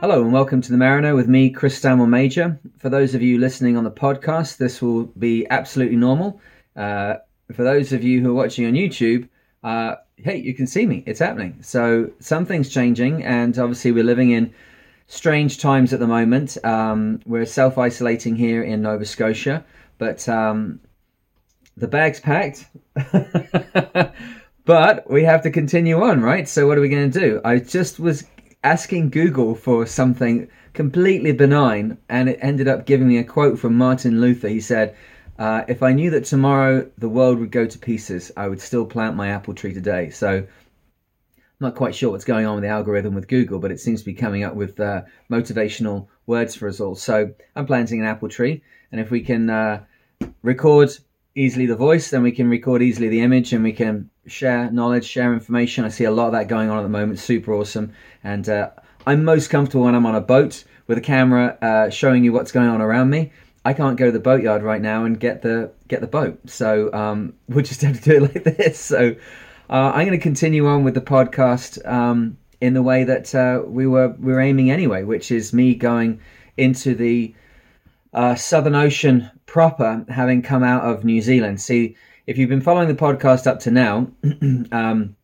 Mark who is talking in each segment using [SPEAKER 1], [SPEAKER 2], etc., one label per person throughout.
[SPEAKER 1] Hello and welcome to the Mariner with me, Chris Stanmore Major. For those of you listening on the podcast, this will be absolutely normal. Uh, for those of you who are watching on YouTube, uh, hey, you can see me. It's happening. So something's changing, and obviously we're living in strange times at the moment. Um, we're self isolating here in Nova Scotia, but um, the bag's packed. but we have to continue on, right? So what are we going to do? I just was asking Google for something completely benign, and it ended up giving me a quote from Martin Luther. He said, uh, "If I knew that tomorrow the world would go to pieces, I would still plant my apple tree today." So. I'm not quite sure what's going on with the algorithm with Google, but it seems to be coming up with uh, motivational words for us all. So I'm planting an apple tree, and if we can uh, record easily the voice, then we can record easily the image, and we can share knowledge, share information. I see a lot of that going on at the moment. Super awesome. And uh, I'm most comfortable when I'm on a boat with a camera uh, showing you what's going on around me. I can't go to the boatyard right now and get the get the boat, so um, we'll just have to do it like this. So uh, I'm going to continue on with the podcast um, in the way that uh, we were we were aiming anyway, which is me going into the uh, Southern Ocean proper, having come out of New Zealand. See, if you've been following the podcast up to now, um,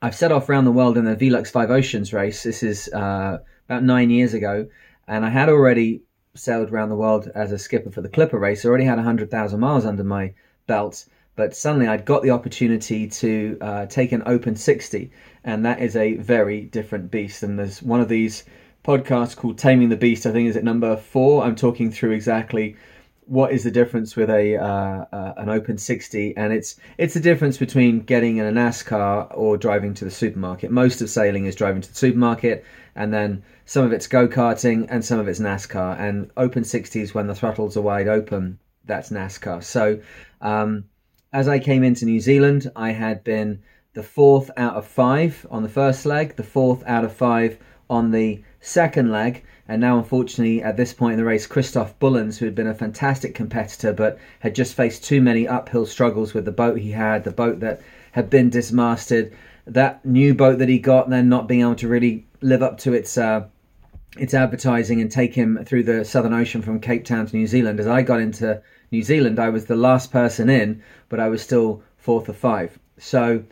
[SPEAKER 1] I've set off around the world in the Velux Five Oceans race. This is uh, about nine years ago, and I had already sailed around the world as a skipper for the Clipper race. I already had 100,000 miles under my belt, but suddenly I'd got the opportunity to uh, take an Open 60, and that is a very different beast. And there's one of these podcasts called Taming the Beast, I think is at number four. I'm talking through exactly what is the difference with a uh, uh, an open 60 and it's it's the difference between getting in a NASCAR or driving to the supermarket. Most of sailing is driving to the supermarket and then some of it's go-karting and some of it's NASCAR. And open 60s when the throttles are wide open that's NASCAR. So um, as I came into New Zealand I had been the fourth out of five on the first leg the fourth out of five on the second leg and now, unfortunately, at this point in the race, Christophe Bullens, who had been a fantastic competitor but had just faced too many uphill struggles with the boat he had, the boat that had been dismasted, that new boat that he got, then not being able to really live up to its uh, its advertising and take him through the Southern Ocean from Cape Town to New Zealand. As I got into New Zealand, I was the last person in, but I was still fourth of five. So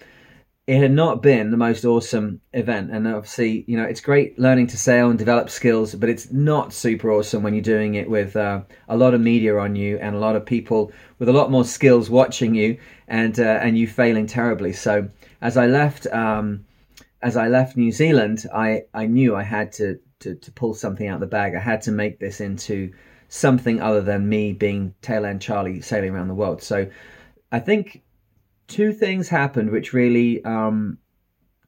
[SPEAKER 1] it had not been the most awesome event. And obviously, you know, it's great learning to sail and develop skills, but it's not super awesome when you're doing it with uh, a lot of media on you and a lot of people with a lot more skills watching you and uh, and you failing terribly. So as I left, um, as I left New Zealand, I, I knew I had to, to, to pull something out of the bag. I had to make this into something other than me being tail end Charlie sailing around the world. So I think two things happened which really um,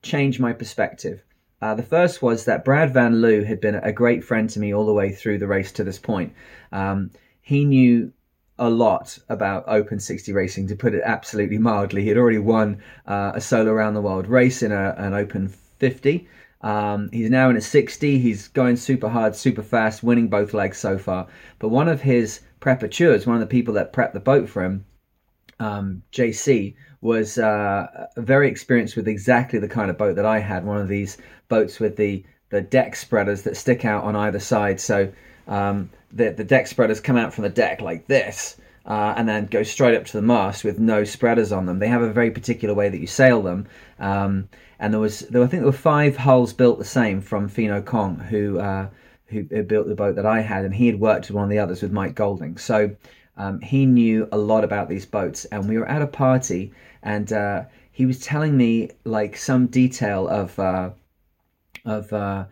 [SPEAKER 1] changed my perspective. Uh, the first was that Brad Van Liew had been a great friend to me all the way through the race to this point. Um, he knew a lot about Open 60 racing, to put it absolutely mildly. He'd already won uh, a solo around the world race in a, an Open 50. Um, he's now in a 60. He's going super hard, super fast, winning both legs so far. But one of his preparateurs, one of the people that prepped the boat for him, um, JC, was uh, very experienced with exactly the kind of boat that I had. One of these boats with the the deck spreaders that stick out on either side. So um, the the deck spreaders come out from the deck like this. Uh, and then go straight up to the mast with no spreaders on them. They have a very particular way that you sail them. Um, and there was, there, I think there were five hulls built the same from Finot-Conq, who, uh, who built the boat that I had, and he had worked with one of the others with Mike Golding. So um, he knew a lot about these boats, and we were at a party, and uh, he was telling me like some detail of uh, of uh,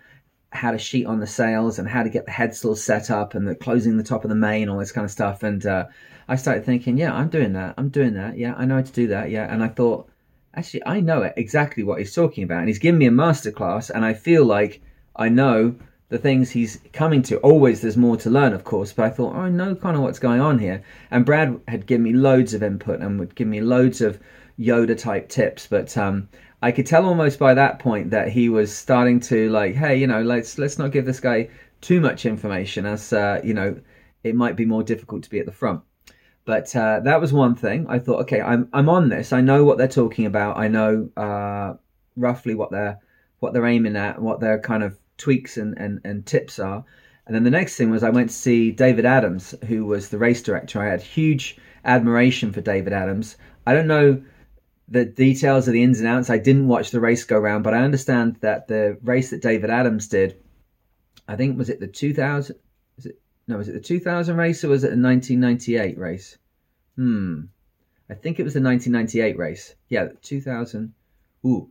[SPEAKER 1] how to sheet on the sails and how to get the headsail set up and the closing the top of the main, all this kind of stuff. And uh, I started thinking, yeah, I'm doing that. I'm doing that. Yeah, I know how to do that. Yeah, and I thought, actually, I know it exactly what he's talking about, and he's given me a masterclass, and I feel like I know the things he's coming to. Always there's more to learn, of course, but I thought, oh, I know kind of what's going on here. And Brad had given me loads of input and would give me loads of Yoda type tips, but um, I could tell almost by that point that he was starting to like, hey, you know, let's let's not give this guy too much information, as uh, you know, it might be more difficult to be at the front. But uh, that was one thing. I thought, okay, I'm I'm on this. I know what they're talking about. I know uh, roughly what they're what they're aiming at, what they're kind of tweaks and, and, and tips are. And then the next thing was I went to see David Adams, who was the race director. I had huge admiration for David Adams. I don't know the details of the ins and outs. I didn't watch the race go round, but I understand that the race that David Adams did, I think was it the 2000? Is it no? Was it the 2000 race or was it the 1998 race? Hmm. I think it was the 1998 race. Yeah, 2000. Ooh,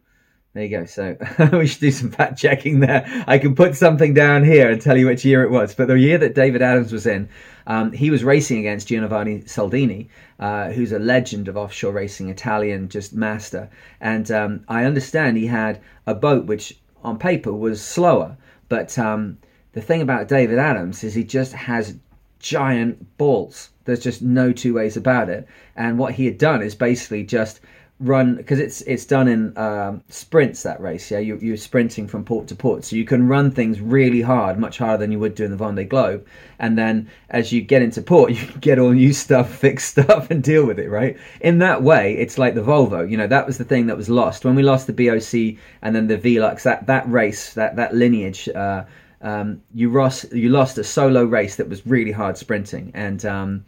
[SPEAKER 1] there you go. So we should do some fact checking there. I can put something down here and tell you which year it was. But the year that David Adams was in, um, he was racing against Giovanni Soldini, uh, who's a legend of offshore racing, Italian just master. And um, I understand he had a boat which on paper was slower. But um, the thing about David Adams is he just has giant balls. There's just no two ways about it. And what he had done is basically just run because it's it's done in um, sprints that race. Yeah, you, you're sprinting from port to port, so you can run things really hard, much harder than you would do in the Vendée Globe. And then as you get into port, you get all new stuff, fix stuff, and deal with it. Right. In that way, it's like the Volvo. You know, that was the thing that was lost when we lost the BOC and then the Velux. That that race, that that lineage. Uh, um, you lost you lost a solo race that was really hard sprinting, and um,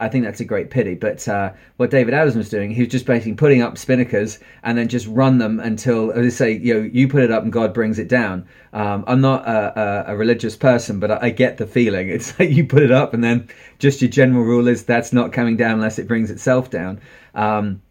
[SPEAKER 1] I think that's a great pity. But uh, what David Adams was doing, he was just basically putting up spinnakers and then just run them until, as I say, you know, you put it up and God brings it down. Um, I'm not a, a, a, religious person, but I, I, get the feeling. It's like you put it up and then just your general rule is that's not coming down unless it brings itself down. Um,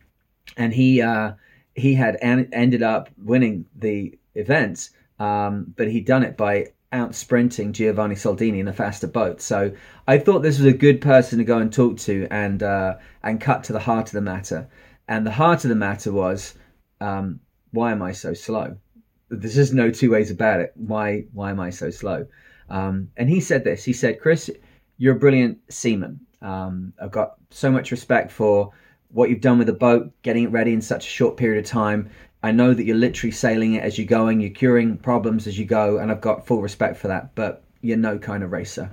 [SPEAKER 1] and he uh, he had an- ended up winning the event, um, but he'd done it by out sprinting Giovanni Soldini in a faster boat. So I thought this was a good person to go and talk to and uh, and cut to the heart of the matter. And the heart of the matter was, um, why am I so slow? There's just no two ways about it. Why why am I so slow? Um, and he said this. He said, Chris, you're a brilliant seaman. Um, I've got so much respect for what you've done with the boat, getting it ready in such a short period of time. I know that you're literally sailing it as you're going, you're curing problems as you go, and I've got full respect for that, but you're no kind of racer.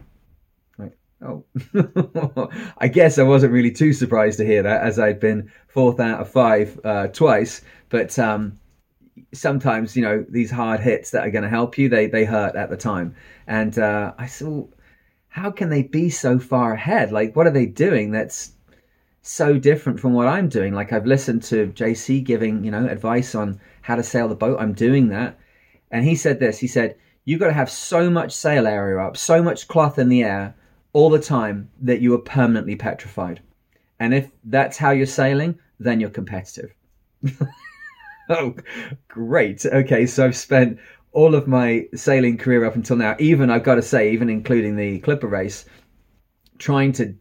[SPEAKER 1] Right. Oh, I guess I wasn't really too surprised to hear that, as I'd been fourth out of five uh, twice. But um, sometimes, you know, these hard hits that are going to help you, they they hurt at the time. And uh, I saw, how can they be so far ahead? Like, what are they doing? That's so different from what I'm doing. Like I've listened to JC giving, you know, advice on how to sail the boat. I'm doing that. And he said this, he said, you've got to have so much sail area up, so much cloth in the air all the time that you are permanently petrified. And if that's how you're sailing, then you're competitive. oh, great. Okay, so I've spent all of my sailing career up until now, even I've got to say, even including the Clipper race, trying to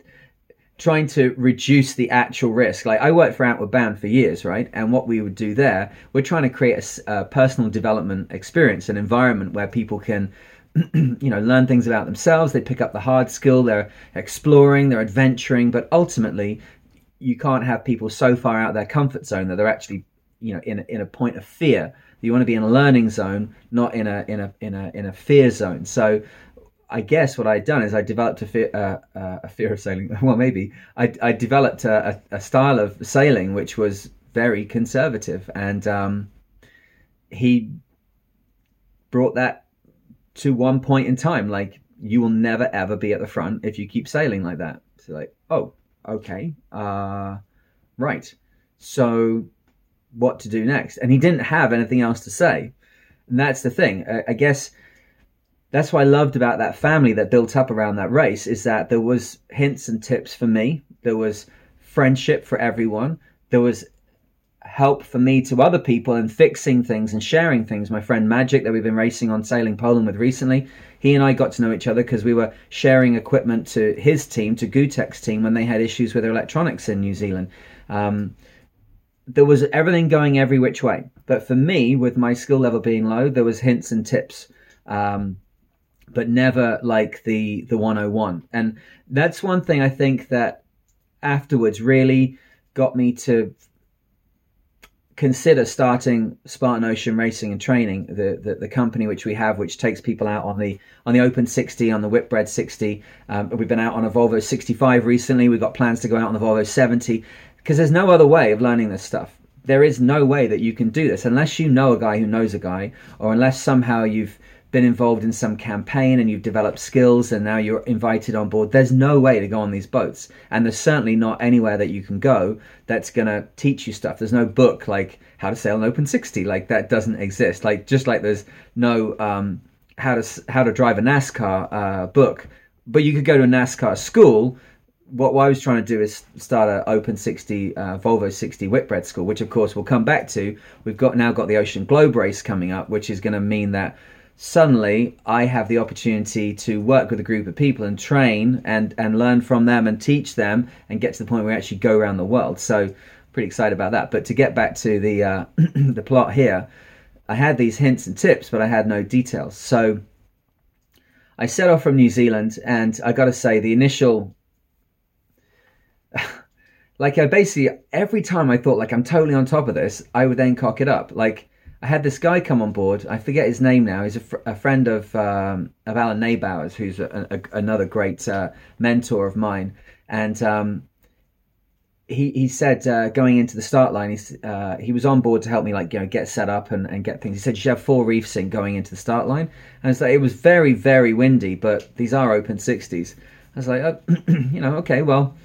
[SPEAKER 1] trying to reduce the actual risk. Like I worked for Outward Bound for years, right? And what we would do there, we're trying to create a, a personal development experience, an environment where people can, you know, learn things about themselves. They pick up the hard skill. They're exploring. They're adventuring. But ultimately, you can't have people so far out their comfort zone that they're actually, you know, in a, in a point of fear. You want to be in a learning zone, not in a in a in a in a fear zone. So I guess what I'd done is I developed a fear, uh, uh, a fear of sailing. Well, maybe I, I developed a, a, style of sailing which was very conservative, and um, he brought that to one point in time. Like you will never ever be at the front if you keep sailing like that. So like, oh, okay, uh, right. So what to do next? And he didn't have anything else to say, and that's the thing. I, I guess that's what I loved about that family that built up around that race is that there was hints and tips for me. There was friendship for everyone. There was help for me to other people in fixing things and sharing things. My friend Magic that we've been racing on Sailing Poland with recently, he and I got to know each other because we were sharing equipment to his team, to Gutek's team when they had issues with their electronics in New Zealand. Um, there was everything going every which way. But for me, with my skill level being low, there was hints and tips. Um, but never like the the 101 and that's one thing i think that afterwards really got me to consider starting Spartan Ocean Racing and Training, the, the, the company which we have, which takes people out on the on the Open 60, on the Whitbread 60. Um, we've been out on a Volvo 65 recently. We've got plans to go out on the Volvo 70 because there's no other way of learning this stuff. There is no way that you can do this unless you know a guy who knows a guy, or unless somehow you've been involved in some campaign and you've developed skills and now you're invited on board, there's no way to go on these boats. And there's certainly not anywhere that you can go that's going to teach you stuff. There's no book like how to sail an open 60. Like that doesn't exist. Like just like there's no um, how to how to drive a NASCAR uh, book, but you could go to a NASCAR school what, I was trying to do is start an Open 60 uh, Volvo 60 Whitbread school, which of course we'll come back to. We've got now got the Ocean Globe race coming up, which is going to mean that suddenly I have the opportunity to work with a group of people and train and and learn from them and teach them and get to the point where we actually go around the world. So pretty excited about that. But to get back to the uh, the plot here, I had these hints and tips, but I had no details. So I set off from New Zealand, and I got to say the initial like I basically every time I thought like I'm totally on top of this, I would then cock it up. Like I had this guy come on board. I forget his name now. He's a, fr- a friend of um, of Alan Nebauer's, who's a, a, another great uh, mentor of mine. And um, he he said uh, going into the start line, he's, uh, he was on board to help me like you know get set up and, and get things. He said you should have four reefs in going into the start line, and like it was very very windy, but these are open sixties. I was like, oh, you know, okay, well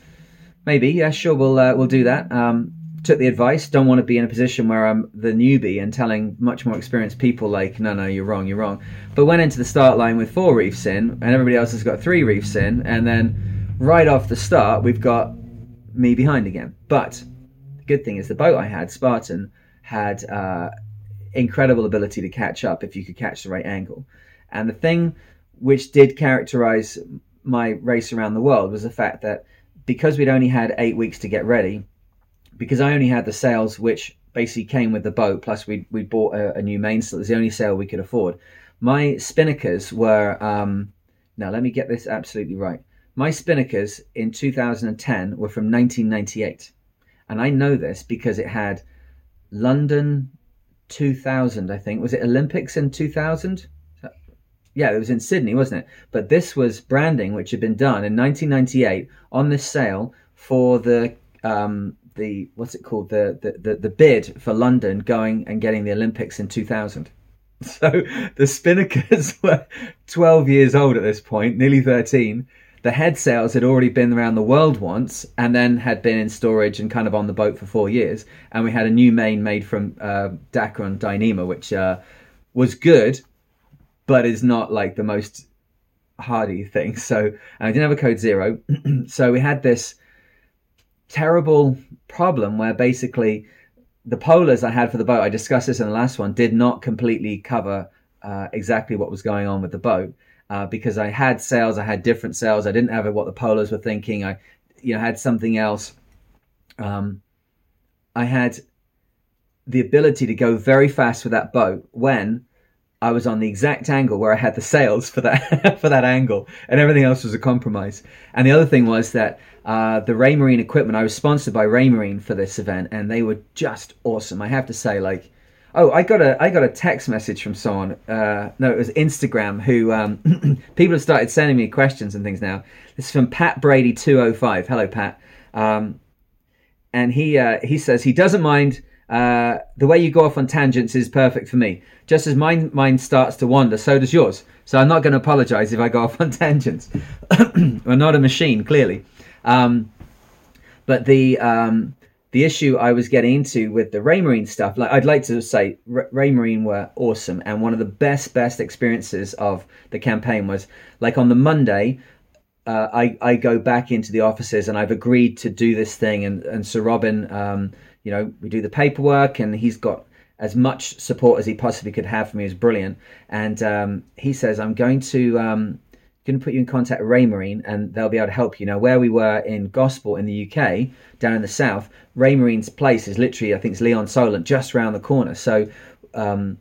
[SPEAKER 1] Maybe, yeah, sure, we'll uh, we'll do that. Um, took the advice. Don't want to be in a position where I'm the newbie and telling much more experienced people like, no, no, you're wrong, you're wrong. But went into the start line with four reefs in, and everybody else has got three reefs in, and then right off the start, we've got me behind again. But the good thing is the boat I had, Spartan, had uh, incredible ability to catch up if you could catch the right angle. And the thing which did characterize my race around the world was the fact that because we'd only had eight weeks to get ready, because I only had the sails which basically came with the boat, plus we we bought a, a, new mainsail. It was the only sail we could afford. My spinnakers were um, now let me get this absolutely right. My spinnakers in 2010 were from 1998, and I know this because it had London 2000. I think was it Olympics in 2000 yeah, it was in Sydney, wasn't it? But this was branding which had been done in 1998 on this sale for the um, the what's it called the, the the the bid for London going and getting the Olympics in 2000. So the spinnakers were 12 years old at this point, nearly 13. The head sails had already been around the world once and then had been in storage and kind of on the boat for four years. And we had a new main made from uh, Dacron Dyneema, which uh, was good, but is not like the most hardy thing. So I didn't have a code zero. so we had this terrible problem where basically the polars I had for the boat, I discussed this in the last one, did not completely cover uh, exactly what was going on with the boat. Uh, because I had sails, I had different sails. I didn't have what the polars were thinking. I, you know, had something else. Um, I had the ability to go very fast with that boat when I was on the exact angle where I had the sails for that for that angle, and everything else was a compromise. And the other thing was that uh, the Raymarine equipment. I was sponsored by Raymarine for this event, and they were just awesome. I have to say, like, oh, I got a I got a text message from someone. Uh, no, it was Instagram. Who um, people have started sending me questions and things now. This is from Pat Brady two oh five. Hello, Pat. Um, and he uh, he says he doesn't mind uh, the way you go off on tangents is perfect for me. Just as my mind starts to wander, so does yours. So I'm not going to apologize if I go off on tangents. I'm not a machine, clearly. Um, but the um, the issue I was getting into with the Raymarine stuff, like I'd like to say, Raymarine were awesome, and one of the best best experiences of the campaign was like on the Monday. Uh, I, I go back into the offices and I've agreed to do this thing and, and Sir Robin um, you know, we do the paperwork, and he's got as much support as he possibly could have for me. Is brilliant, and um, he says I'm going to um, going to put you in contact with Raymarine, and they'll be able to help you. Now, where we were in Gosport in the UK, down in the south, Raymarine's place is literally, I think it's Lee-on-Solent, just around the corner. So. Um,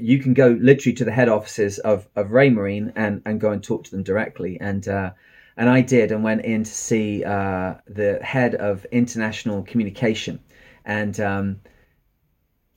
[SPEAKER 1] you can go literally to the head offices of, of Raymarine and, and go and talk to them directly. And uh, and I did and went in to see uh, the head of international communication and um,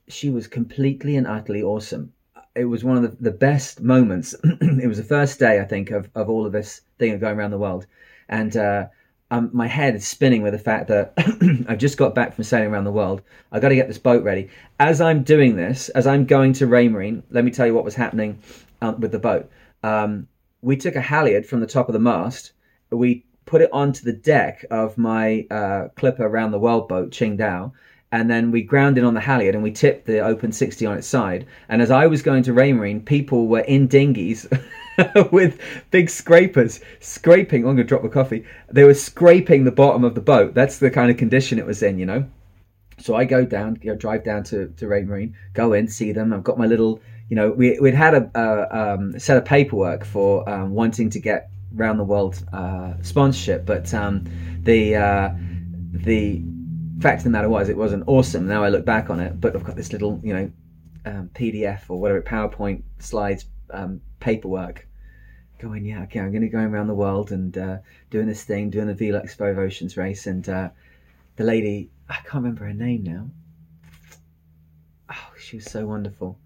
[SPEAKER 1] she was completely and utterly awesome. It was one of the, the best moments. it was the first day, I think, of, of all of this thing of going around the world, and uh, um, my head is spinning with the fact that I've just got back from sailing around the world. I've got to get this boat ready. As I'm doing this, as I'm going to Raymarine, let me tell you what was happening um, with the boat. Um, we took a halyard from the top of the mast. We put it onto the deck of my uh, clipper around the world boat, Qingdao, and then we grounded on the halyard and we tipped the open 60 on its side. And as I was going to Raymarine, people were in dinghies with big scrapers scraping. Oh, I'm going to drop the coffee. They were scraping the bottom of the boat. That's the kind of condition it was in, you know. So I go down, you know, drive down to to Raymarine, go in, see them. I've got my little, you know, we we'd had a, a um, set of paperwork for um, wanting to get round the world uh, sponsorship, but um, the uh, the fact of the matter was, it wasn't awesome. Now I look back on it, but I've got this little, you know, um, PDF or whatever PowerPoint slides um, paperwork going. Yeah, okay, I'm going to go around the world and uh, doing this thing, doing the Velux Five Oceans race, and uh, the lady, I can't remember her name now. Oh, she was so wonderful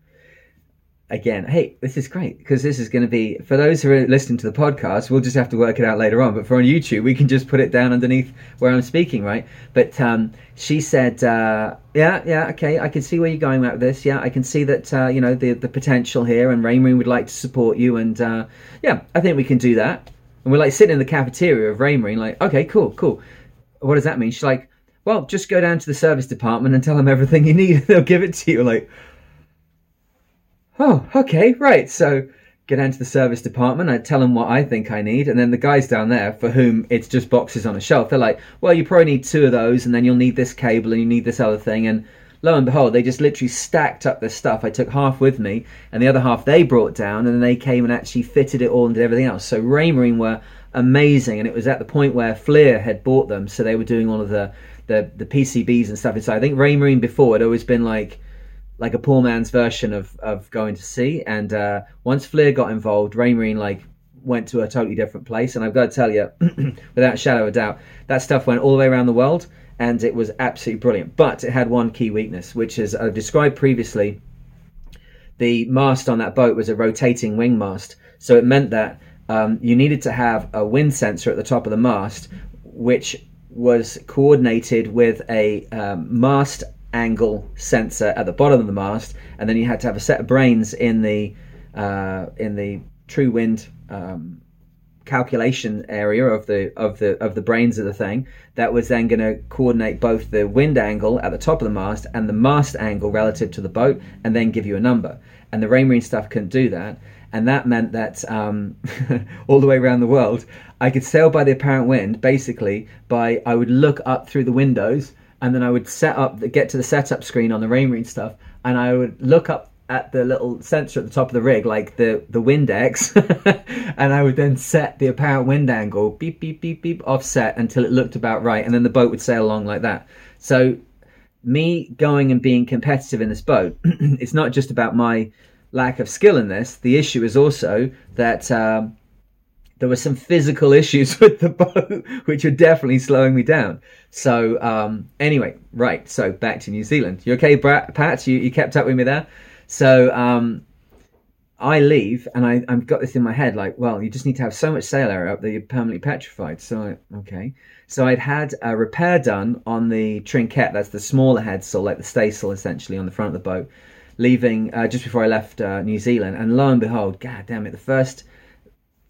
[SPEAKER 1] again, hey, this is great because this is going to be for those who are listening to the podcast. We'll just have to work it out later on. But for on YouTube, we can just put it down underneath where I'm speaking, right? But um, she said, uh, "Yeah, yeah, okay, I can see where you're going with this. Yeah, I can see that uh, you know the the potential here, and Raymarine would like to support you, and uh, yeah, I think we can do that." And we're like sitting in the cafeteria of Raymarine, like, "Okay, cool, cool. What does that mean?" She's like, "Well, just go down to the service department and tell them everything you need. They'll give it to you." Like oh, okay, right. So get into the service department. I tell them what I think I need, and then the guys down there for whom it's just boxes on a shelf, they're like, well, you probably need two of those, and then you'll need this cable, and you need this other thing, and lo and behold, they just literally stacked up this stuff. I took half with me, and the other half they brought down, and then they came and actually fitted it all and did everything else. So Raymarine were amazing, and it was at the point where FLIR had bought them, so they were doing all of the the, the PCBs and stuff inside. I think Raymarine before had always been like like a poor man's version of of going to sea. And uh, once FLIR got involved, Raymarine like went to a totally different place. And I've got to tell you, without shadow of doubt, that stuff went all the way around the world, and it was absolutely brilliant. But it had one key weakness, which is I've described previously. The mast on that boat was a rotating wing mast, so it meant that um, you needed to have a wind sensor at the top of the mast, which was coordinated with a um, mast angle sensor at the bottom of the mast, and then you had to have a set of brains in the uh, in the true wind um, calculation area of the of the of the brains of the thing that was then going to coordinate both the wind angle at the top of the mast and the mast angle relative to the boat and then give you a number. And the Raymarine stuff couldn't do that. And that meant that um, all the way around the world I could sail by the apparent wind basically by I would look up through the windows and then I would set up, get to the setup screen on the Raymarine stuff, and I would look up at the little sensor at the top of the rig, like the the Windex, and I would then set the apparent wind angle, beep beep beep beep, offset until it looked about right, and then the boat would sail along like that. So, me going and being competitive in this boat, it's not just about my lack of skill in this. The issue is also that. Um, there were some physical issues with the boat, which were definitely slowing me down. So, um, anyway, right. So back to New Zealand. You okay, Pat? You, you kept up with me there. So, um, I leave and I, I've got this in my head like, well, you just need to have so much sail area up that you're permanently petrified. So, I, okay. So I'd had a repair done on the trinquet. That's the smaller headsail, like the staysail essentially on the front of the boat, leaving uh, just before I left uh, New Zealand. And lo and behold, god damn it, the first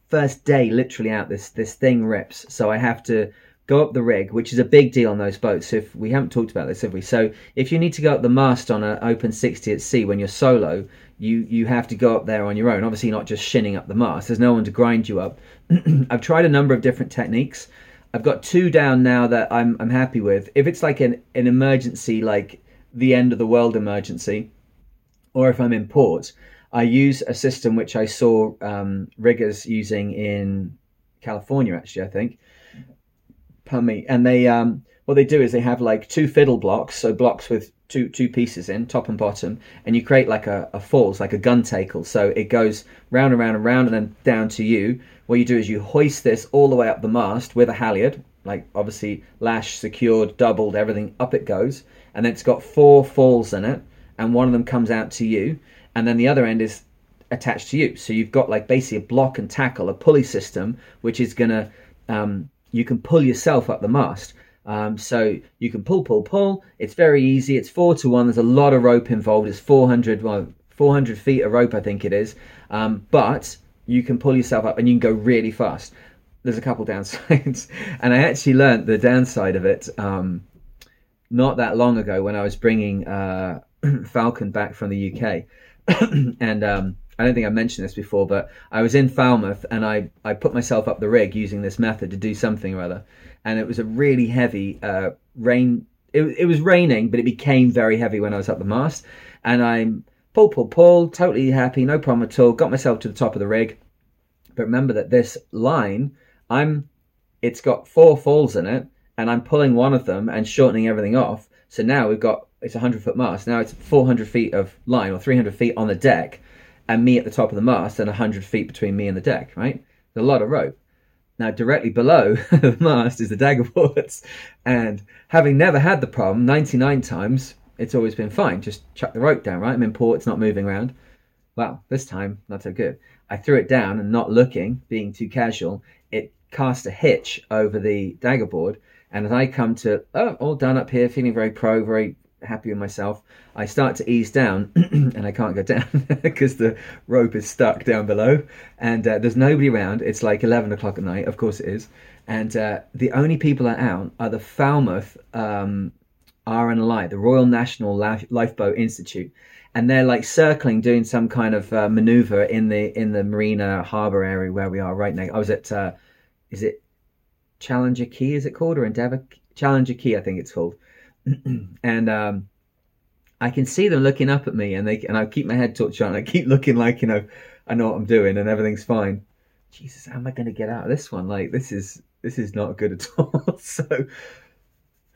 [SPEAKER 1] first day literally out this this thing rips so i have to go up the rig which is a big deal on those boats if we haven't talked about this have we? So if you need to go up the mast on an open 60 at sea when you're solo you you have to go up there on your own. Obviously not just shinning up the mast. There's no one to grind you up. I've tried a number of different techniques. I've got two down now that i'm i'm happy with. If it's like an, an emergency like the end of the world emergency or if i'm in port I use a system which I saw um, riggers using in California, actually, I think. Pardon me. And they, um, what they do is they have like two fiddle blocks, so blocks with two two pieces in, top and bottom, and you create like a, a falls, like a gun tackle. So it goes round and round and round and then down to you. What you do is you hoist this all the way up the mast with a halyard, like obviously lash, secured, doubled, everything, up it goes. And then it's got four falls in it, and one of them comes out to you and then the other end is attached to you. So you've got like basically a block and tackle, a pulley system, which is to um, you can pull yourself up the mast. Um, so you can pull, pull, pull. It's very easy. It's four to one. There's a lot of rope involved. It's 400, well, 400 feet of rope, I think it is. Um, but you can pull yourself up and you can go really fast. There's a couple downsides, and I actually learned the downside of it um, not that long ago when I was bringing uh, Falcon back from the UK, and um, I don't think I mentioned this before, but I was in Falmouth and I, I put myself up the rig using this method to do something or other. And it was a really heavy uh, rain. It, it was raining, but it became very heavy when I was up the mast. And I'm pull, pull, pull, totally happy, no problem at all. Got myself to the top of the rig. But remember that this line, I'm, it's got four falls in it, and I'm pulling one of them and shortening everything off. So now we've got it's a hundred foot mast. Now it's 400 feet of line or 300 feet on the deck and me at the top of the mast and 100 feet between me and the deck, right? A lot of rope. Now, directly below the mast is the dagger boards. And having never had the problem, 99 times, it's always been fine. Just chuck the rope down, right? I'm in port, it's not moving around. Well, this time, not so good. I threw it down and not looking, being too casual, it cast a hitch over the dagger board. And as I come to, oh, all done up here, feeling very pro, very happy with myself. I start to ease down and I can't go down because the rope is stuck down below and uh, there's nobody around. It's like 11 o'clock at night, of course it is. And uh, the only people that are out are the Falmouth um, RNLI, the Royal National Lifeboat Institute. And they're like circling, doing some kind of uh, maneuver in the in the Marina Harbour area where we are right now. I was at, uh, is it Challenger Quay? Is it called or Endeavour Challenger Quay? I think it's called and um, I can see them looking up at me, and they and I keep my head touched on. I keep looking like you know I know what I'm doing, and everything's fine. Jesus, how am I going to get out of this one? Like this is this is not good at all. so I'm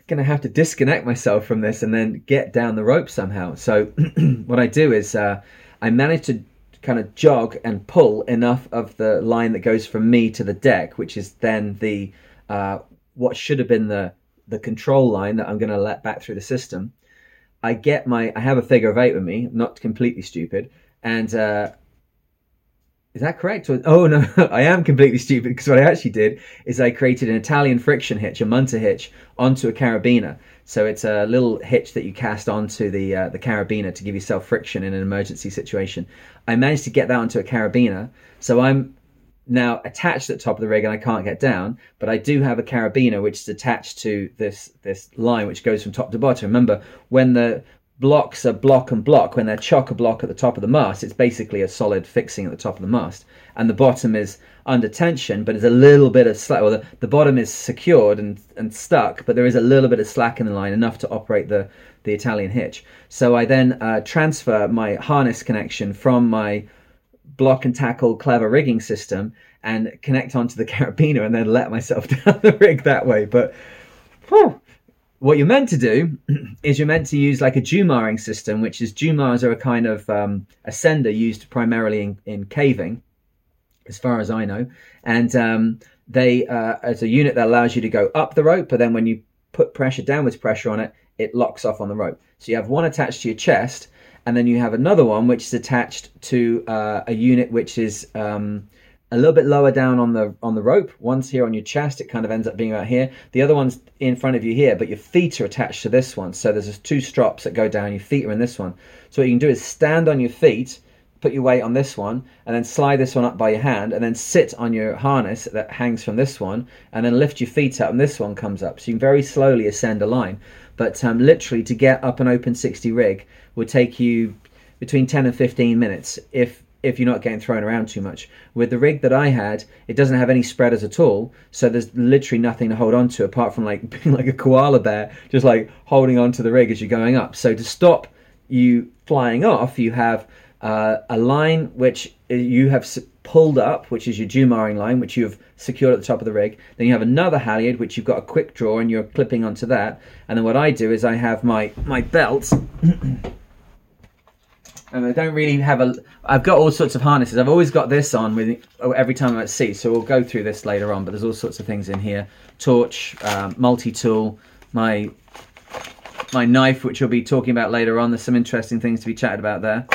[SPEAKER 1] going to have to disconnect myself from this and then get down the rope somehow. So what I do is uh, I manage to kind of jog and pull enough of the line that goes from me to the deck, which is then the uh, what should have been the the control line that I'm going to let back through the system, I get my, I have a figure of eight with me, not completely stupid. And, uh, is that correct? Or, oh no, I am completely stupid because what I actually did is I created an Italian friction hitch, a Munter hitch, onto a carabiner. So it's a little hitch that you cast onto the uh, the carabiner to give yourself friction in an emergency situation. I managed to get that onto a carabiner, so I'm now attached at the top of the rig and I can't get down, but I do have a carabiner which is attached to this this line which goes from top to bottom. Remember, when the blocks are block and block, when they're chock a block at the top of the mast, it's basically a solid fixing at the top of the mast. And the bottom is under tension, but there's a little bit of slack. Well, the, the bottom is secured and, and stuck, but there is a little bit of slack in the line, enough to operate the, the Italian hitch. So I then uh, transfer my harness connection from my block and tackle clever rigging system and connect onto the carabiner and then let myself down the rig that way. But whew, what you're meant to do is you're meant to use like a Jumaring system, which is Jumars are a kind of um, ascender used primarily in, in caving, as far as I know. And um, they, uh, as a unit that allows you to go up the rope, but then when you put pressure, downwards pressure on it, it locks off on the rope. So you have one attached to your chest and then you have another one which is attached to uh, a unit which is um, a little bit lower down on the on the rope. One's here on your chest; it kind of ends up being right here. The other one's in front of you here, but your feet are attached to this one. So there's two strops that go down. Your feet are in this one. So what you can do is stand on your feet, put your weight on this one, and then slide this one up by your hand, and then sit on your harness that hangs from this one, and then lift your feet up, and this one comes up. So you can very slowly ascend a line. But um, literally, to get up an open 60 rig would take you between 10 and 15 minutes if if you're not getting thrown around too much. With the rig that I had, it doesn't have any spreaders at all, so there's literally nothing to hold on to apart from like being like a koala bear, just like holding on to the rig as you're going up. So to stop you flying off, you have uh, a line which you have pulled up, which is your Jumaring line, which you have secured at the top of the rig. Then you have another halyard, which you've got a quick draw, and you're clipping onto that. And then what I do is I have my my belt. and I don't really have a. I've got all sorts of harnesses. I've always got this on with every time I'm at sea. So we'll go through this later on. But there's all sorts of things in here: torch, um, multi-tool, my my knife, which we'll be talking about later on. There's some interesting things to be chatted about there.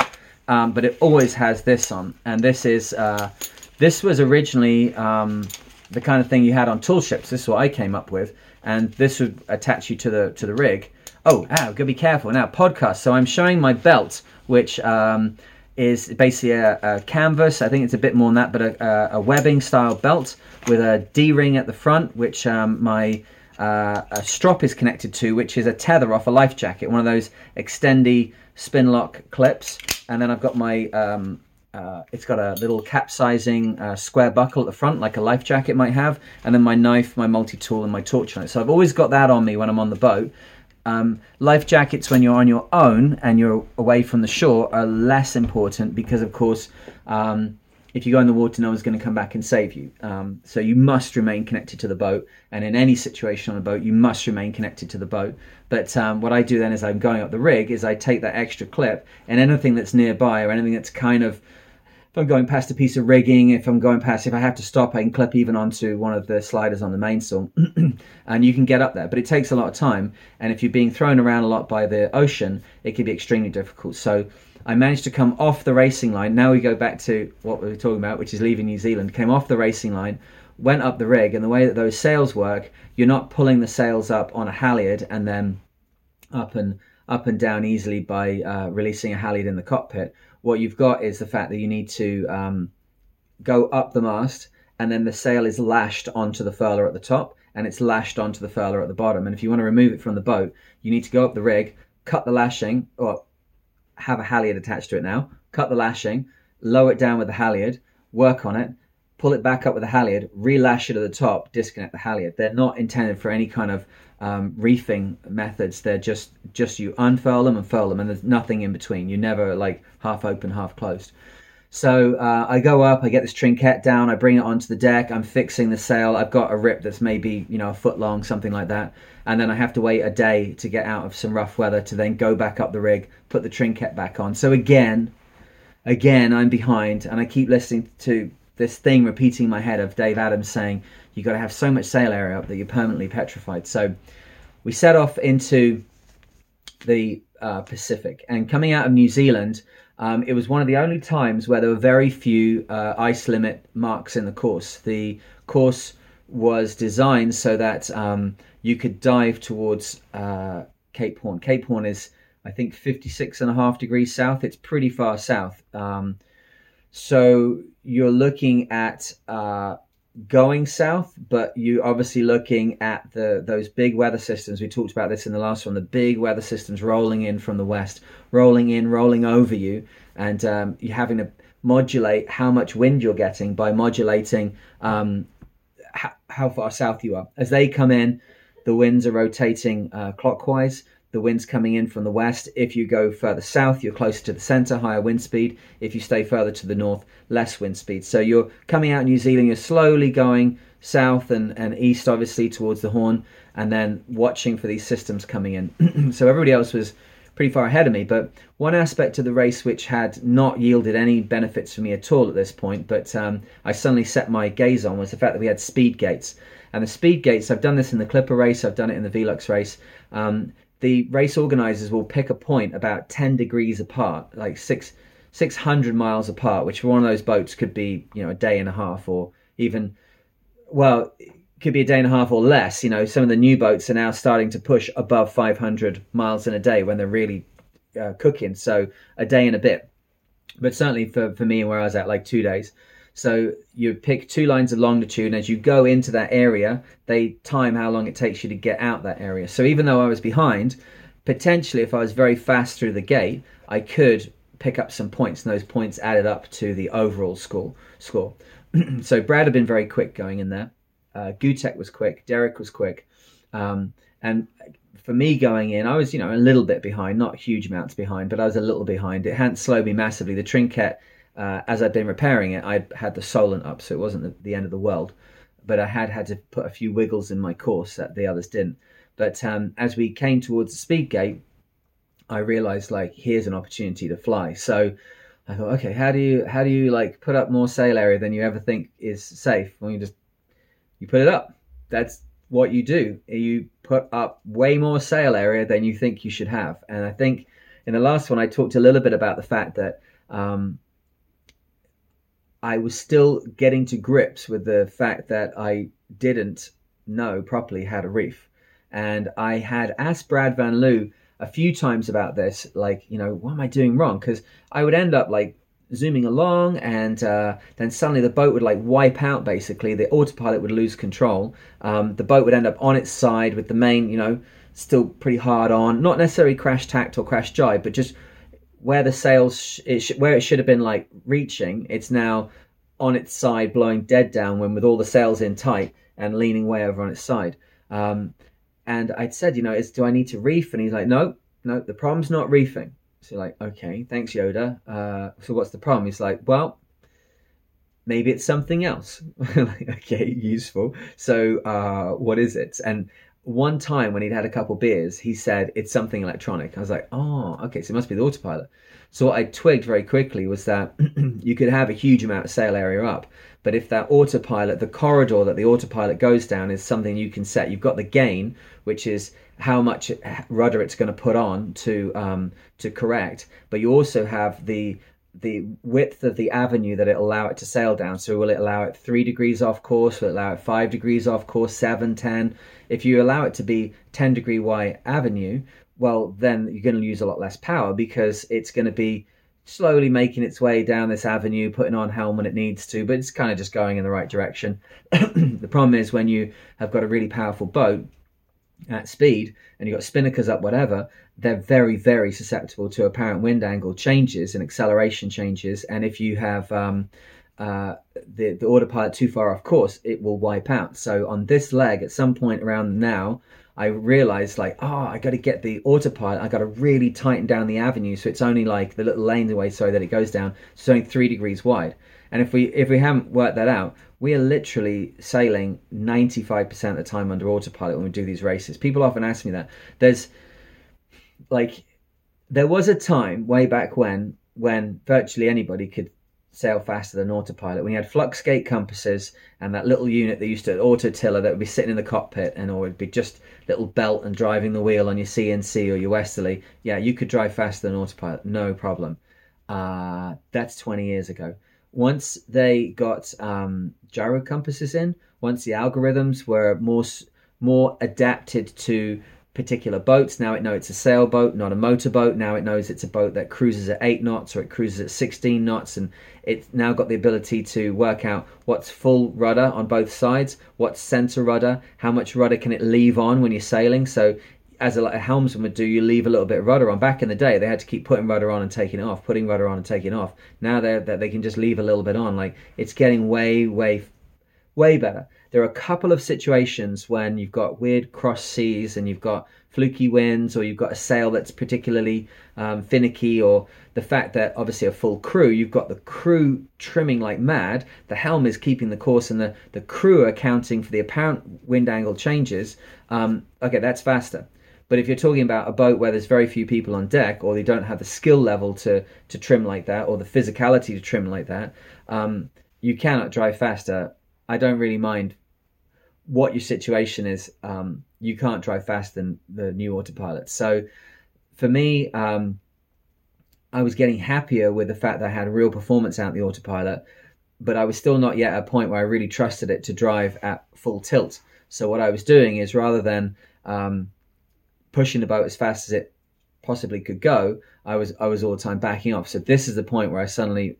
[SPEAKER 1] Um, but it always has this on, and this is uh, this was originally um, the kind of thing you had on tool ships. This is what I came up with, and this would attach you to the to the rig. Oh, ah, gotta be careful now. Podcast. So I'm showing my belt, which um, is basically a, a, canvas. I think it's a bit more than that, but a, a webbing style belt with a D ring at the front, which um, my uh, a strop is connected to, which is a tether off a life jacket, one of those extendy spin lock clips. And then I've got my, um, uh, it's got a little capsizing uh, square buckle at the front, like a life jacket might have. And then my knife, my multi tool, and my torch on it. So I've always got that on me when I'm on the boat. Um, life jackets, when you're on your own and you're away from the shore, are less important because, of course, um, if you go in the water, no one's going to come back and save you. Um, so you must remain connected to the boat. And in any situation on a boat, you must remain connected to the boat. But um, what I do then is I'm going up the rig is I take that extra clip and anything that's nearby or anything that's kind of if I'm going past a piece of rigging, if I'm going past, if I have to stop, I can clip even onto one of the sliders on the mainsail, and you can get up there. But it takes a lot of time, and if you're being thrown around a lot by the ocean, it can be extremely difficult. So I managed to come off the racing line. Now we go back to what we were talking about, which is leaving New Zealand. Came off the racing line, went up the rig, and the way that those sails work, you're not pulling the sails up on a halyard and then up and up and down easily by uh, releasing a halyard in the cockpit. What you've got is the fact that you need to um, go up the mast, and then the sail is lashed onto the furler at the top, and it's lashed onto the furler at the bottom. And if you want to remove it from the boat, you need to go up the rig, cut the lashing, or have a halyard attached to it now, cut the lashing, lower it down with the halyard, work on it, pull it back up with the halyard, relash it at the top, disconnect the halyard. They're not intended for any kind of um, reefing methods. They're just just you unfurl them and furl them, and there's nothing in between. You never like half open, half closed. So uh, I go up, I get this trinquet down, I bring it onto the deck, I'm fixing the sail. I've got a rip that's maybe you know a foot long, something like that, and then I have to wait a day to get out of some rough weather to then go back up the rig, put the trinquet back on. So again, again I'm behind, and I keep listening to this thing repeating in my head of Dave Adams saying you've got to have so much sail area up that you're permanently petrified. So we set off into the uh, Pacific, and coming out of New Zealand um, it was one of the only times where there were very few uh, ice limit marks in the course. The course was designed so that um, you could dive towards uh, Cape Horn. Cape Horn is, I think, 56 and a half degrees south. It's pretty far south. Um, so you're looking at uh, going south, but you obviously looking at the those big weather systems. We talked about this in the last one. The big weather systems rolling in from the west, rolling in, rolling over you, and um, you're having to modulate how much wind you're getting by modulating um, how, how, far south you are. As they come in, the winds are rotating uh, clockwise the wind's coming in from the west. If you go further south, you're closer to the center, higher wind speed. If you stay further to the north, less wind speed. So you're coming out New Zealand, you're slowly going south and, and east, obviously, towards the Horn, and then watching for these systems coming in. so everybody else was pretty far ahead of me. But one aspect of the race which had not yielded any benefits for me at all at this point, but um, I suddenly set my gaze on was the fact that we had speed gates. And the speed gates, I've done this in the Clipper race, I've done it in the Velux race. Um, the race organizers will pick a point about 10 degrees apart, like six, 600 miles apart, which for one of those boats could be, you know, a day and a half or even, well, could be a day and a half or less. You know, some of the new boats are now starting to push above 500 miles in a day when they're really uh, cooking. So a day and a bit. But certainly for, for me and where I was at, like two days. So you pick two lines of longitude, and as you go into that area, they time how long it takes you to get out that area. So even though I was behind, potentially if I was very fast through the gate, I could pick up some points, and those points added up to the overall score. Score. so Brad had been very quick going in there. Uh, Gutek was quick. Derek was quick. Um, and for me going in, I was, you know, a little bit behind, not huge amounts behind, but I was a little behind. It hadn't slowed me massively. The trinquet uh, as I'd been repairing it, I had the Solent up, so it wasn't the, the, end of the world. But I had had to put a few wiggles in my course that the others didn't. But um, as we came towards the speed gate, I realized like here's an opportunity to fly. So I thought, okay, how do you how do you like put up more sail area than you ever think is safe? Well, you just you put it up. That's what you do. You put up way more sail area than you think you should have. And I think in the last one, I talked a little bit about the fact that um, I was still getting to grips with the fact that I didn't know properly how to reef. And I had asked Brad Van Liew a few times about this, like, you know, what am I doing wrong? Because I would end up like zooming along and uh, then suddenly the boat would like wipe out basically the autopilot would lose control um, the boat would end up on its side with the main you know still pretty hard on not necessarily crash tacked or crash jibe but just where the sails it sh- where it should have been like reaching it's now on its side blowing dead down when with all the sails in tight and leaning way over on its side um, and i'd said you know is do i need to reef and he's like no no the problem's not reefing so like, okay, thanks, Yoda. Uh, so what's the problem? He's like, well, maybe it's something else. like, okay, useful. So uh, what is it? And one time when he'd had a couple beers, he said it's something electronic. I was like, oh, okay, so it must be the autopilot. So what I twigged very quickly was that you could have a huge amount of sail area up, but if that autopilot, the corridor that the autopilot goes down is something you can set, you've got the gain, which is how much rudder it's going to put on to um, to correct, but you also have the the width of the avenue that it allow it to sail down. So will it allow it three degrees off course? Will it allow it five degrees off course? Seven, ten? If you allow it to be ten degree wide avenue, well then you're going to use a lot less power because it's going to be slowly making its way down this avenue, putting on helm when it needs to, but it's kind of just going in the right direction. the problem is when you have got a really powerful boat at speed and you've got spinnakers up, whatever, they're very, very susceptible to apparent wind angle changes and acceleration changes. And if you have um, uh, the, the autopilot too far off course, it will wipe out. So on this leg, at some point around now, I realized like, oh, I got to get the autopilot. I got to really tighten down the avenue so it's only like the little lanes away, so that it goes down. So it's only three degrees wide. And if we if we haven't worked that out, we are literally sailing 95% of the time under autopilot when we do these races. People often ask me that. There's like there was a time way back when when virtually anybody could sail faster than autopilot. When you had fluxgate compasses and that little unit that used to auto tiller that would be sitting in the cockpit and or it'd be just little belt and driving the wheel on your CNC or your Westerly, yeah, you could drive faster than autopilot, no problem. Uh, that's 20 years ago. Once they got um, gyro compasses in, once the algorithms were more more adapted to particular boats. Now it knows it's a sailboat, not a motorboat. Now it knows it's a boat that cruises at 8 knots or it cruises at 16 knots. And it's now got the ability to work out what's full rudder on both sides, what's center rudder, how much rudder can it leave on when you're sailing. So as a, a helmsman would do, you leave a little bit of rudder on. Back in the day, they had to keep putting rudder on and taking it off, putting rudder on and taking it off. Now they they can just leave a little bit on. Like it's getting way, way, way better there are a couple of situations when you've got weird cross seas and you've got fluky winds or you've got a sail that's particularly um, finicky or the fact that obviously a full crew you've got the crew trimming like mad the helm is keeping the course and the, the crew are accounting for the apparent wind angle changes um, okay that's faster but if you're talking about a boat where there's very few people on deck, or they don't have the skill level to to trim like that, or the physicality to trim like that, um, you cannot drive faster. I don't really mind what your situation is, um, you can't drive faster than the new autopilot. So for me, um, I was getting happier with the fact that I had real performance out the autopilot, but I was still not yet at a point where I really trusted it to drive at full tilt. So what I was doing is rather than um, pushing the boat as fast as it possibly could go, I was I was all the time backing off. So this is the point where I suddenly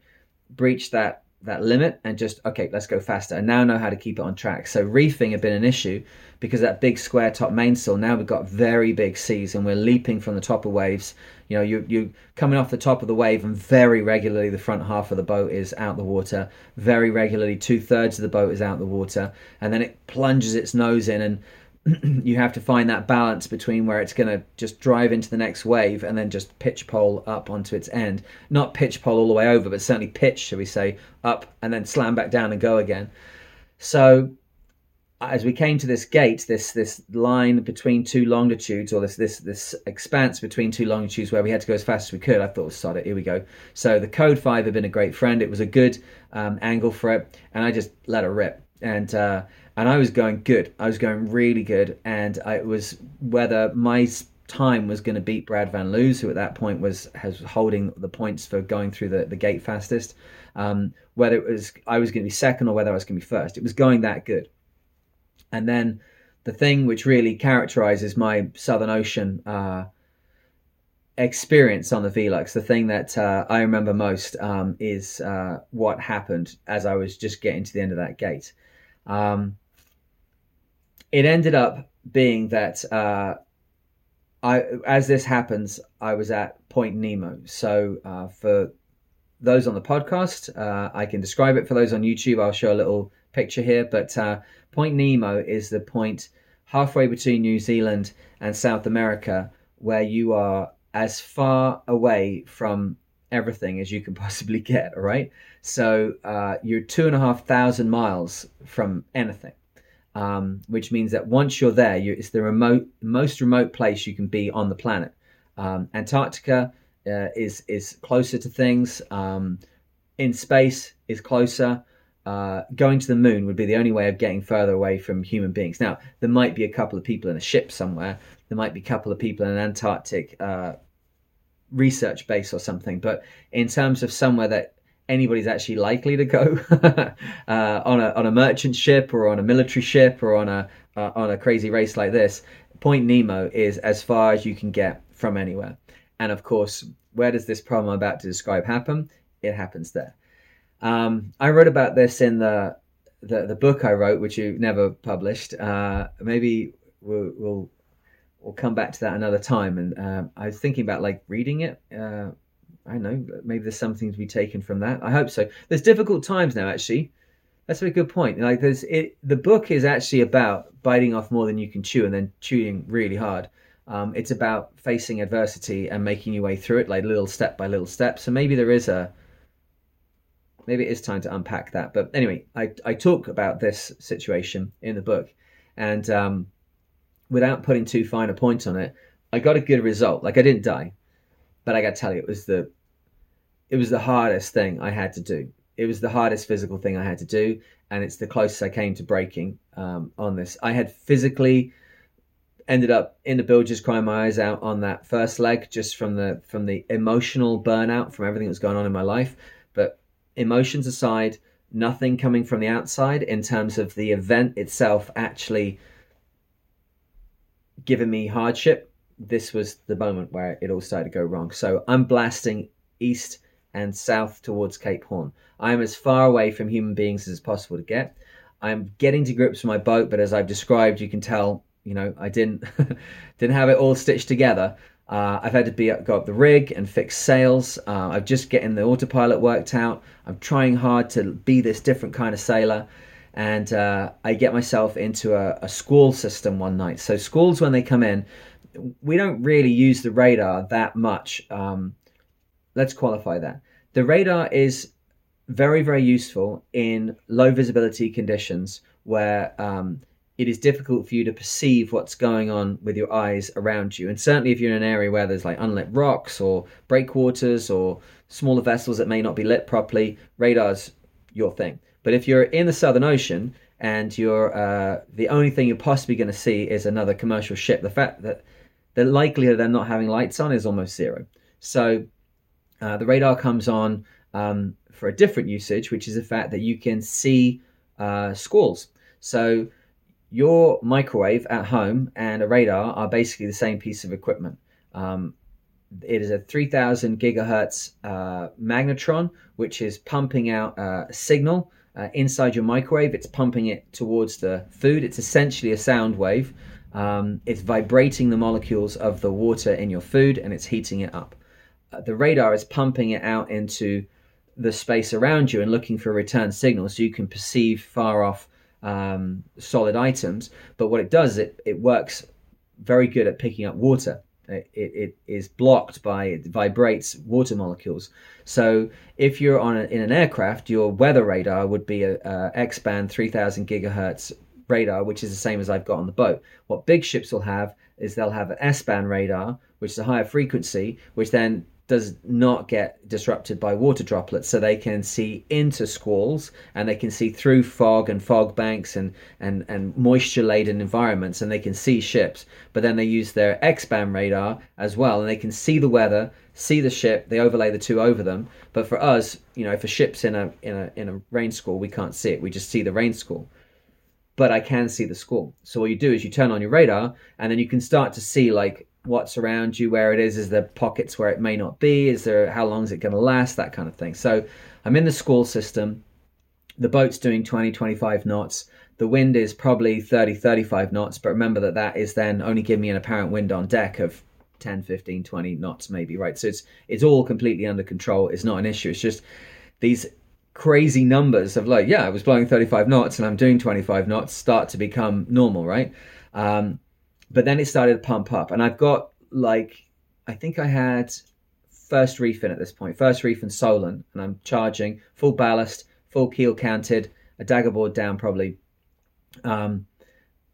[SPEAKER 1] breached that that limit and just okay let's go faster. And now know how to keep it on track. So reefing had been an issue because that big square top mainsail now we've got very big seas and we're leaping from the top of waves. You know you you coming off the top of the wave and very regularly the front half of the boat is out the water. Very regularly two-thirds of the boat is out the water. And then it plunges its nose in and you have to find that balance between where it's going to just drive into the next wave and then just pitch pole up onto its end. Not pitch pole all the way over, but certainly pitch, shall we say, up and then slam back down and go again. So as we came to this gate, this this line between two longitudes, or this this this expanse between two longitudes, where we had to go as fast as we could, I thought, sod it, here we go. So the Code Five had been a great friend. It was a good um, angle for it, and I just let it rip. And uh, and I was going good. I was going really good, and I, it was whether my time was going to beat Brad Van Liew's, who at that point was has holding the points for going through the, the gate fastest. Um, whether it was I was going to be second or whether I was going to be first, it was going that good. And then the thing which really characterizes my Southern Ocean uh, experience on the Velux, the thing that uh, I remember most um, is uh, what happened as I was just getting to the end of that gate. Um, it ended up being that uh, I, as this happens, I was at Point Nemo. So uh, for those on the podcast, uh, I can describe it. For those on YouTube, I'll show a little picture here. But uh, Point Nemo is the point halfway between New Zealand and South America where you are as far away from everything as you can possibly get. All right. So uh, you're two and a half thousand miles from anything um, which means that once you're there, you, it's the remote, most remote place you can be on the planet. Um, Antarctica uh, is is closer to things. Um, in space is closer. Uh, going to the moon would be the only way of getting further away from human beings. Now, there might be a couple of people in a ship somewhere. There might be a couple of people in an Antarctic uh, research base or something. But in terms of somewhere that anybody's actually likely to go uh, on a on a merchant ship or on a military ship or on a uh, on a crazy race like this. Point Nemo is as far as you can get from anywhere, and of course, where does this problem I'm about to describe happen? It happens there. Um, I wrote about this in the, the, the book I wrote, which you never published. Uh, maybe we'll, we'll, we'll come back to that another time. And uh, I was thinking about like reading it uh, I know, maybe there's something to be taken from that. I hope so. There's difficult times now, actually. That's a good point. Like there's it, the book is actually about biting off more than you can chew and then chewing really hard. Um, it's about facing adversity and making your way through it, like little step by little step. So maybe there is a, maybe it is time to unpack that. But anyway, I I talk about this situation in the book, and um, without putting too fine a point on it, I got a good result. Like I didn't die, but I got to tell you, it was the it was the hardest thing I had to do. It was the hardest physical thing I had to do, and it's the closest I came to breaking um, on this. I had physically ended up in the bilges crying my eyes out on that first leg just from the from the emotional burnout from everything that's going on in my life but emotions aside nothing coming from the outside in terms of the event itself actually giving me hardship this was the moment where it all started to go wrong so i'm blasting east and south towards Cape Horn. I am as far away from human beings as possible to get. I'm getting to grips with my boat, but as I've described, you can tell, you know, I didn't didn't have it all stitched together. Uh, I've had to be go up the rig and fix sails. Uh, I'm just getting the autopilot worked out. I'm trying hard to be this different kind of sailor, and uh, I get myself into a, a squall system one night. So squalls, when they come in, we don't really use the radar that much. Um, let's qualify that. The radar is very, very useful in low visibility conditions where um, it is difficult for you to perceive what's going on with your eyes around you. And certainly, if you're in an area where there's like unlit rocks or breakwaters or smaller vessels that may not be lit properly, radar's your thing. But if you're in the Southern Ocean and you're uh, the only thing you're possibly going to see is another commercial ship, the fact that the likelihood of them not having lights on is almost zero. So uh, the radar comes on um, for a different usage, which is the fact that you can see uh, squalls. So your microwave at home and a radar are basically the same piece of equipment. Um, it is a 3000 gigahertz uh, magnetron, which is pumping out uh, a signal uh, inside your microwave. It's pumping it towards the food. It's essentially a sound wave. Um, it's vibrating the molecules of the water in your food and it's heating it up. Uh, the radar is pumping it out into the space around you and looking for a return signal so you can perceive far off um, solid items. But what it does, it, it works very good at picking up water. It, it, it is blocked by it vibrates water molecules. So if you're on a, in an aircraft, your weather radar would be a, a X band 3000 gigahertz radar, which is the same as I've got on the boat. What big ships will have is they'll have an S band radar, which is a higher frequency, which then does not get disrupted by water droplets. So they can see into squalls and they can see through fog and fog banks and and, and moisture laden environments and they can see ships. But then they use their x-band radar as well and they can see the weather see the ship they overlay the two over them. But for us you know if a ship's in a in a in a rain squall we can't see it. We just see the rain squall. But I can see the squall. So what you do is you turn on your radar, and then you can start to see like what's around you, where it is, is there pockets where it may not be, is there how long is it going to last, that kind of thing. So I'm in the squall system. The boat's doing 20, 25 knots. The wind is probably 30, 35 knots, but remember that that is then only giving me an apparent wind on deck of 10, 15, 20 knots maybe, right? So it's it's all completely under control. It's not an issue. It's just these crazy numbers of like, yeah, I was blowing 35 knots and I'm doing 25 knots start to become normal, right? Um, but then it started to pump up, and I've got like, I think I had first reef in at this point, first reef and Solent, and I'm charging full ballast, full keel canted, a dagger board down probably, um,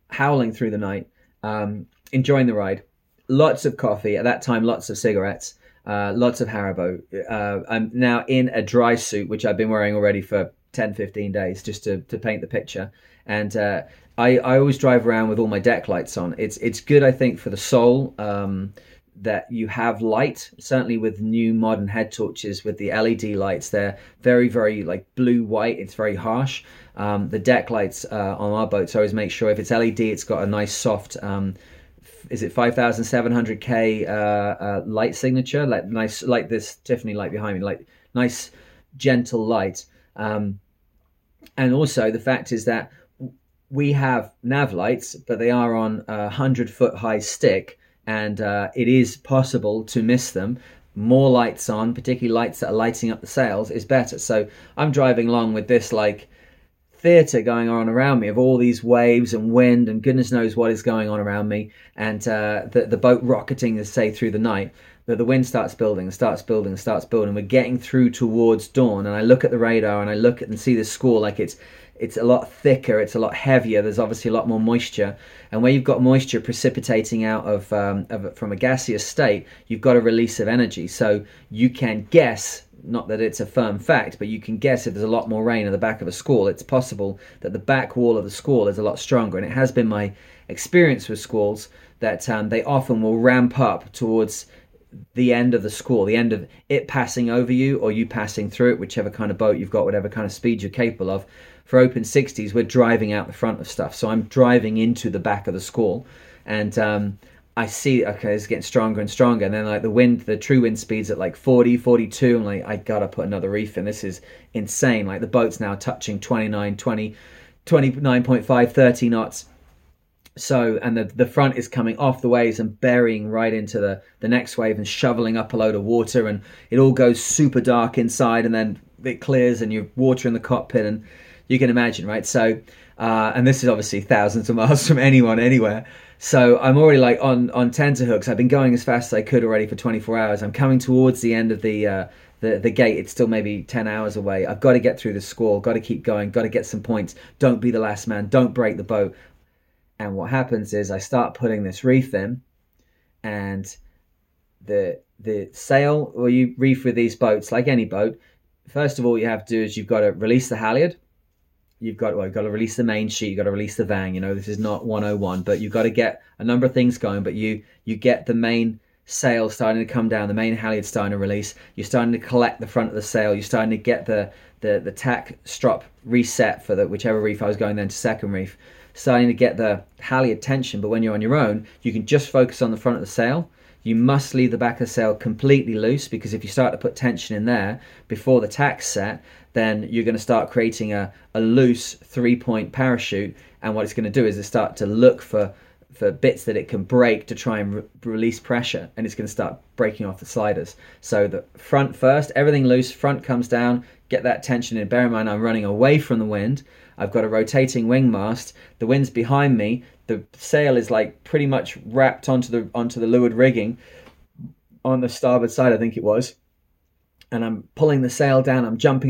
[SPEAKER 1] howling through the night, um, enjoying the ride. Lots of coffee at that time, lots of cigarettes. Uh, lots of Haribo. Uh, I'm now in a dry suit, which I've been wearing already for 10, 15 days, just to, to paint the picture. And uh, I, I always drive around with all my deck lights on. It's it's good, I think, for the soul um, that you have light. Certainly with new modern head torches with the LED lights, they're very, very like blue white. It's very harsh. Um, the deck lights uh, on our boats, I always make sure if it's LED, it's got a nice soft. Um, is it 5700k uh, uh, light signature like nice like this tiffany light behind me like nice gentle light um, and also the fact is that we have nav lights but they are on a 100 foot high stick and uh, it is possible to miss them. More lights on particularly lights that are lighting up the sails is better. So i'm driving along with this like theatre going on around me of all these waves and wind and goodness knows what is going on around me and uh, the, the boat rocketing say through the night. That the wind starts building starts building starts building. We're getting through towards dawn and i look at the radar and i look at and see the squall like it's it's a lot thicker it's a lot heavier there's obviously a lot more moisture and where you've got moisture precipitating out of, um, of from a gaseous state you've got a release of energy so you can guess not that it's a firm fact, but you can guess if there's a lot more rain in the back of a squall, it's possible that the back wall of the squall is a lot stronger. And it has been my experience with squalls that um, they often will ramp up towards the end of the squall, the end of it passing over you or you passing through it, whichever kind of boat you've got, whatever kind of speed you're capable of. For open 60s, we're driving out the front of stuff. So I'm driving into the back of the squall. And um, I see okay it's getting stronger and stronger. And then like the wind the true wind speeds at like 40 42 I'm like I gotta put another reef in. This is insane. Like the boat's now touching 29 20 29.5 30 knots. So and the the front is coming off the waves and burying right into the the next wave and shoveling up a load of water. And it all goes super dark inside and then it clears and you're water in the cockpit. And you can imagine right so uh, and this is obviously thousands of miles from anyone anywhere so I'm already like on on tenterhooks. I've been going as fast as I could already for 24 hours. I'm coming towards the end of the uh, the the gate. It's still maybe 10 hours away. I've got to get through the squall. Got to keep going. Got to get some points. Don't be the last man. Don't break the boat. And what happens is I start putting this reef in, and the the sail or you reef with these boats like any boat. First of all, you have to do is you've got to release the halyard you've got well, you've got to release the main sheet, you've got to release the vang. You know, this is not 101, but you've got to get a number of things going. But you you get the main sail starting to come down, the main halyard starting to release. You're starting to collect the front of the sail. You're starting to get the the the tack strop reset for the whichever reef I was going then to second reef. Starting to get the halyard tension, but when you're on your own, you can just focus on the front of the sail you must leave the back of the sail completely loose because if you start to put tension in there before the tack's set, then you're going to start creating a, a loose three point parachute. And what it's going to do is it start to look for for bits that it can break to try and re- release pressure and it's going to start breaking off the sliders so the front first everything loose front comes down get that tension in bear in mind i'm running away from the wind i've got a rotating wing mast the wind's behind me the sail is like pretty much wrapped onto the onto the leeward rigging on the starboard side, I think it was. And I'm pulling the sail down. I'm jumping up